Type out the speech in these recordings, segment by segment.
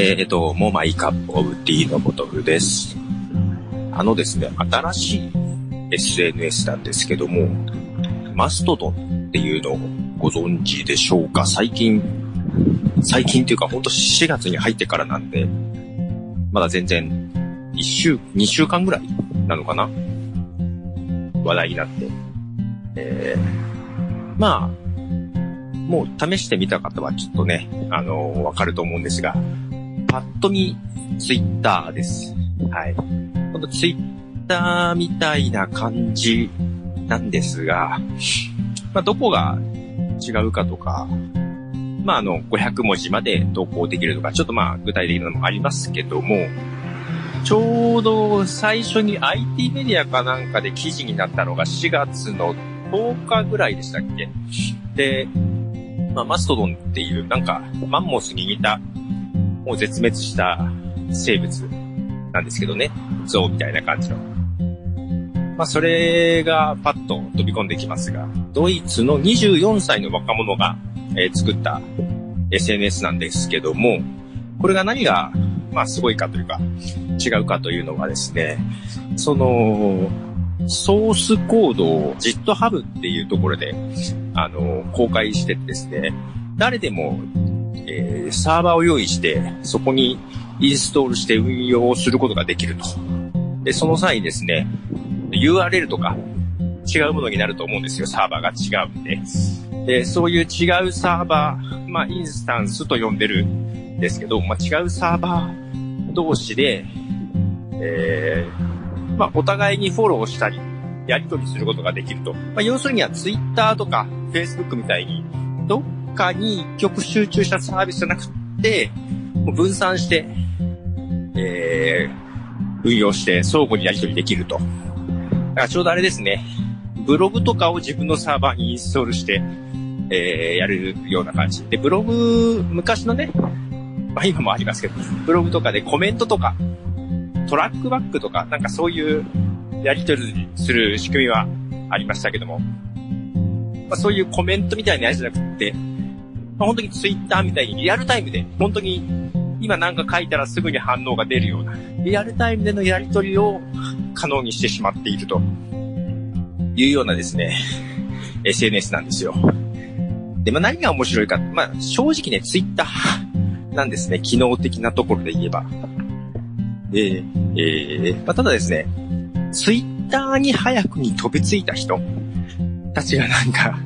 えー、どうも、マイカップオブティーのボトルです。あのですね、新しい SNS なんですけども、マストドンっていうのをご存知でしょうか？最近、最近っていうかほんと4月に入ってからなんで、まだ全然1週、2週間ぐらいなのかな？話題になって。えー、まあ、もう試してみた方はちょっとね、あのーわかると思うんですが、パッと見、ツイッターです。はい。ほんとツイッターみたいな感じなんですが、まあ、どこが違うかとか、まあ、あの、500文字まで投稿できるとか、ちょっとまあ、具体的なのもありますけども、ちょうど最初に IT メディアかなんかで記事になったのが4月の10日ぐらいでしたっけ？で、まあ、マストドンっていう、なんか、マンモスに似た、もう絶滅した生物なんですけどね。象みたいな感じの。まあ、それがパッと飛び込んできますが、ドイツの24歳の若者が、えー作った SNS なんですけども、これが何が、まあ、すごいかというか、違うかというのはですね、その、ソースコードを GitHub っていうところで、あの、公開してですね、誰でも、えーサーバーを用意して、そこにインストールして運用をすることができると。で、その際にですね、URL とか違うものになると思うんですよ、サーバーが違うんで。で、そういう違うサーバー、まあ、インスタンスと呼んでるんですけど、まあ、違うサーバー同士で、えー、まあ、お互いにフォローしたり、やり取りすることができると。まあ、要するには Twitter とか Facebook みたいに、どっかに一極集中したサービスじゃなくって、もう分散して、えー、運用して相互にやり取りできると。だからちょうどあれですね。ブログとかを自分のサーバーにインストールして、えー、やるような感じ。で、ブログ、昔のね、まあ今もありますけど、ブログとかでコメントとか、トラックバックとか、なんかそういうやり取りする仕組みはありましたけども、まあ、そういうコメントみたいなやつじゃなくて、本当にツイッターみたいにリアルタイムで、本当に今なんか書いたらすぐに反応が出るような、リアルタイムでのやり取りを可能にしてしまっているというようなですね、SNS なんですよ。で、まあ、何が面白いか、まあ、正直ね、ツイッターなんですね、機能的なところで言えば。で、えーまあ、ただですね、ツイッターに早くに飛びついた人たちがなんか、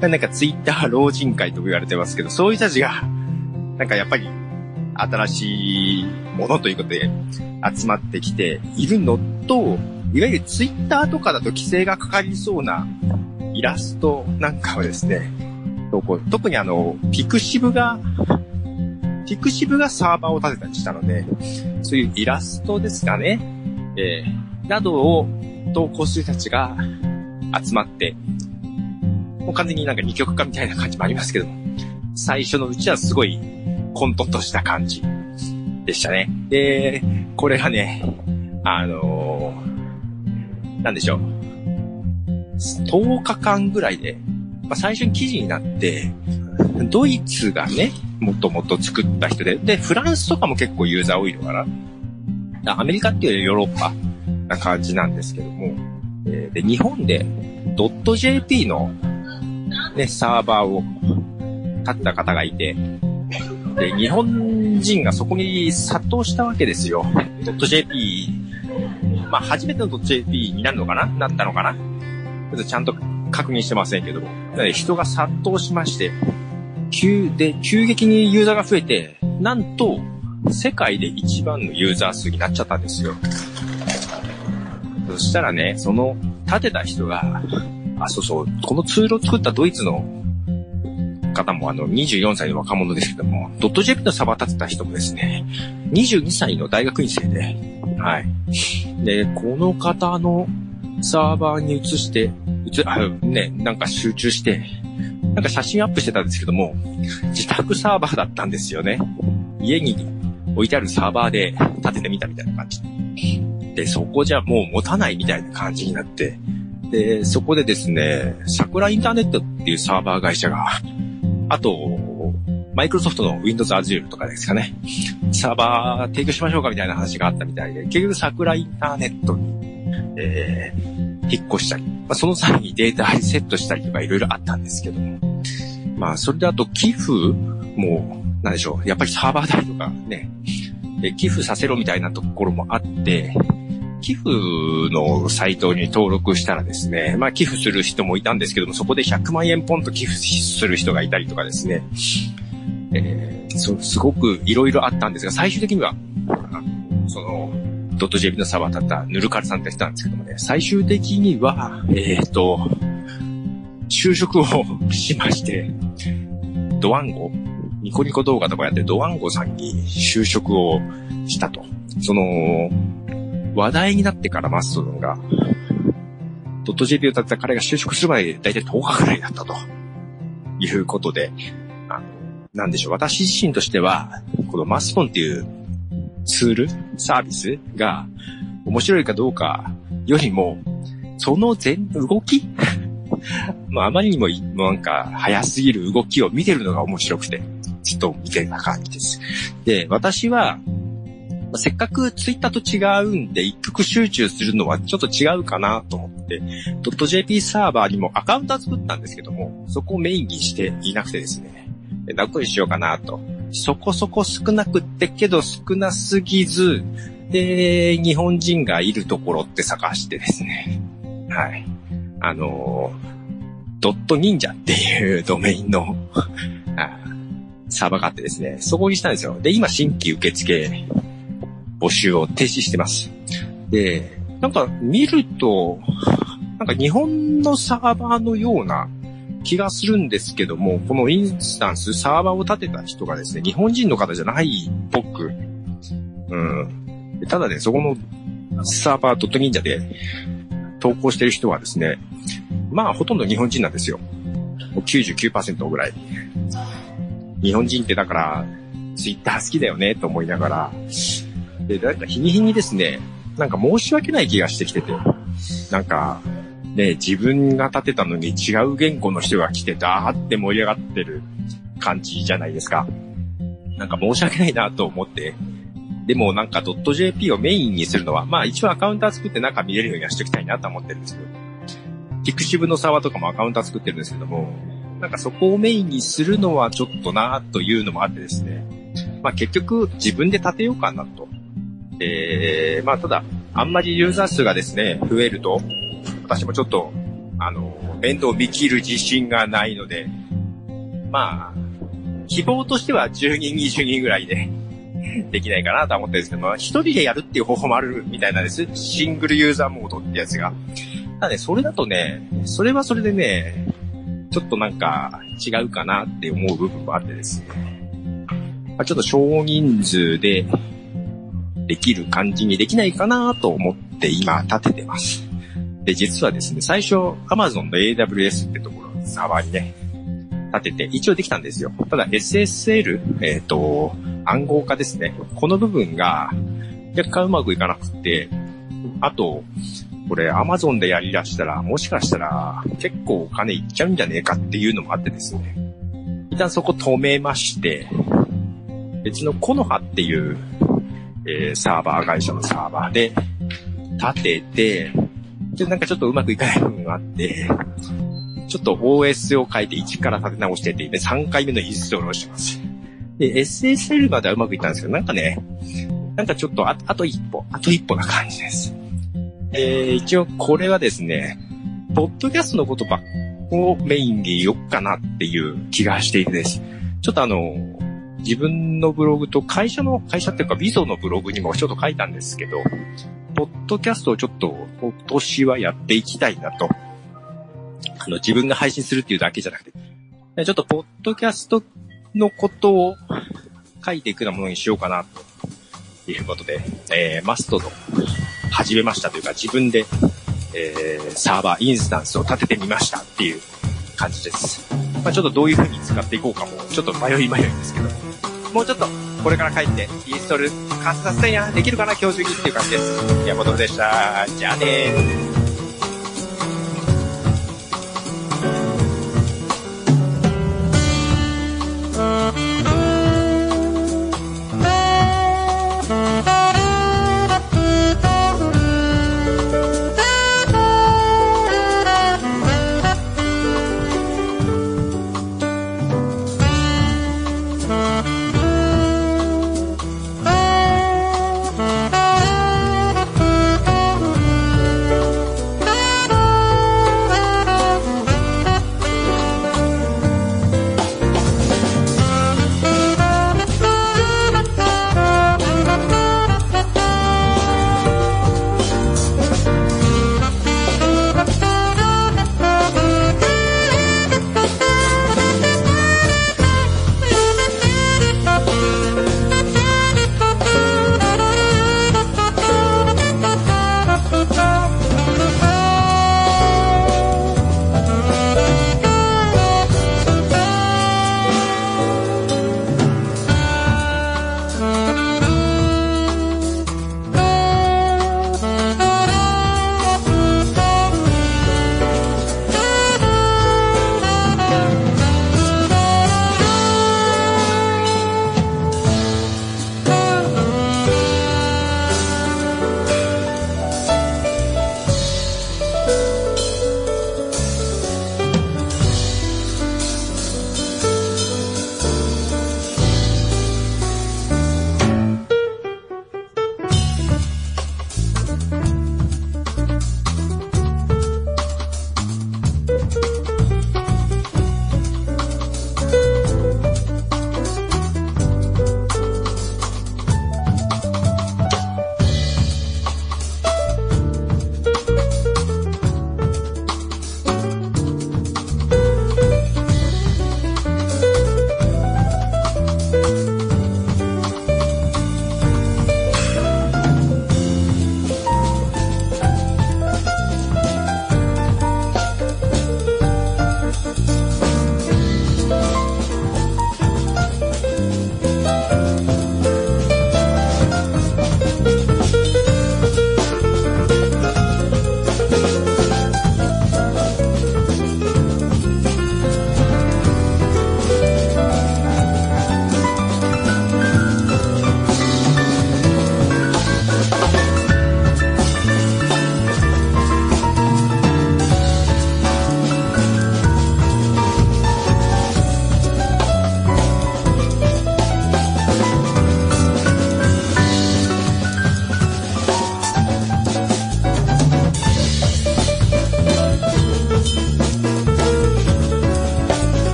なんかツイッター老人会と言われてますけど、そういう人たちが、なんかやっぱり新しいものということで集まってきているのと、いわゆるツイッターとかだと規制がかかりそうなイラストなんかをですね、特にあの、ピクシブが、ピクシブがサーバーを立てたりしたので、そういうイラストですかね、えー、などを投稿する人たちが集まって、もう完全になんか二極化みたいな感じもありますけども、最初のうちはすごい混沌とした感じでしたね。で、これがね、あのーなんでしょう。10日間ぐらいで、まあ、最初に記事になって、ドイツがね、もともと作った人で、で、フランスとかも結構ユーザー多いのかな。アメリカっていうよりヨーロッパな感じなんですけども、で、日本で .jp のね、サーバーを立った方がいて、で、日本人がそこに殺到したわけですよ。ドット .jp、まあ、初めてのドット .jp になるのかな？なったのかな？ちょっとちゃんと確認してませんけども。人が殺到しまして、急で、急激にユーザーが増えて、なんと、世界で一番のユーザー数になっちゃったんですよ。そしたらね、その、立てた人が、あ、そうそう、このツールを作ったドイツの方もあの、24歳の若者ですけども、ドット JP のサバ立てた人もですね、22歳の大学院生で、はい。で、この方のサーバーに移して、移、あ、ね、なんか集中して、なんか写真アップしてたんですけども、自宅サーバーだったんですよね。家に置いてあるサーバーで立ててみたみたいな感じ。で、そこじゃもう持たないみたいな感じになって、で、そこでですね、桜インターネットっていうサーバー会社が、あと、マイクロソフトの Windows Azure とかですかね、サーバー提供しましょうかみたいな話があったみたいで、結局桜インターネットに、えー、引っ越したり、まあ、その際にデータリセットしたりとかいろいろあったんですけども、まあ、それであと寄付も、なんでしょう、やっぱりサーバー代とかね、寄付させろみたいなところもあって、寄付のサイトに登録したらですね、まあ寄付する人もいたんですけども、そこで100万円ポンと寄付する人がいたりとかですね、えー、そすごくいろいろあったんですが、最終的には、その、ドット JP のサバーだったヌルカルさんって人なんですけどもね、最終的には、えっ、ー、と、就職をしまして、ドワンゴニコニコ動画とかやってドワンゴさんに就職をしたと。その、話題になってからマストドンが、ドット JP を立てた彼が就職するまでだいたい10日くらいだったと。いうことで、あの、なんでしょう。私自身としては、このマストンっていうツール、サービスが面白いかどうかよりも、その全、動き まあ、あまりにも、なんか、早すぎる動きを見てるのが面白くて、ちょっと見てた感じです。で、私は、せっかくツイッターと違うんで、一曲集中するのはちょっと違うかなと思って、.jp サーバーにもアカウントは作ったんですけども、そこをメインにしていなくてですね、何個にしようかなと。そこそこ少なくってけど少なすぎず、で、日本人がいるところって探してですね、はい。あの、ドット忍者っていうドメインの サーバーがあってですね、そこにしたんですよ。で、今新規受付募集を停止してます。で、なんか見ると、なんか日本のサーバーのような気がするんですけども、このインスタンス、サーバーを立てた人がですね、日本人の方じゃないっぽく、うん。ただね、そこのサーバードット忍者で投稿してる人はですね、まあほとんど日本人なんですよ。99%ぐらい。日本人ってだから、ツイッター好きだよね、と思いながら、で、なんか日に日にですね、なんか申し訳ない気がしてきてて、なんか、ね、自分が立てたのに違う言語の人が来てダーって盛り上がってる感じじゃないですか。なんか申し訳ないなと思って、でもなんか .jp をメインにするのは、まあ一応アカウンター作って中見れるようにはしておきたいなと思ってるんですけど、ピクシブのサーバーとかもアカウンター作ってるんですけども、なんかそこをメインにするのはちょっとなというのもあってですね、まあ結局自分で立てようかなと。えー、まあただ、あんまりユーザー数がですね、増えると、私もちょっと、あの、面倒見切る自信がないので、まあ、希望としては10人、20人ぐらいで できないかなと思ってるんですけど、まあ、一人でやるっていう方法もあるみたいなんです。シングルユーザーモードってやつが。ただね、それだとね、それはそれでね、ちょっとなんか違うかなって思う部分もあってですね。まあ、ちょっと少人数でできる感じにできないかなと思って今立ててます。で、実はですね、最初 Amazon の AWS ってところサーバーにね、立てて一応できたんですよ。ただ SSL、えっ、ー、と、暗号化ですね。この部分が若干うまくいかなくて、あと、これ Amazon でやり出したら、もしかしたら結構お金いっちゃうんじゃねえかっていうのもあってですね。一旦そこ止めまして、別のコノハっていうえー、サーバー会社のサーバーで立てて、で、なんかちょっとうまくいかない部分があって、ちょっと OS を変えて1から立て直してて、で、3回目のインストールをします。で、SSL まではうまくいったんですけど、なんかね、なんかちょっとあ、あと一歩、あと一歩な感じです。えー、一応これはですね、ポッドキャストの言葉をメインに言おっかなっていう気がしていてです。ちょっとあの、自分のブログと会社の、会社っていうかビゾのブログにもちょっと書いたんですけど、ポッドキャストをちょっと今年はやっていきたいなと。あの、自分が配信するっていうだけじゃなくて、ちょっとポッドキャストのことを書いていくようなものにしようかなということで、えー、マストド始めましたというか自分で、えー、サーバー、インスタンスを立ててみましたっていう感じです。まあ、ちょっとどういう風に使っていこうかも、ちょっと迷い迷いですけど。もうちょっと、これから帰って、インストール完成させたいな、できるかな、今日中にっていう感じです。山本でした。じゃあねー。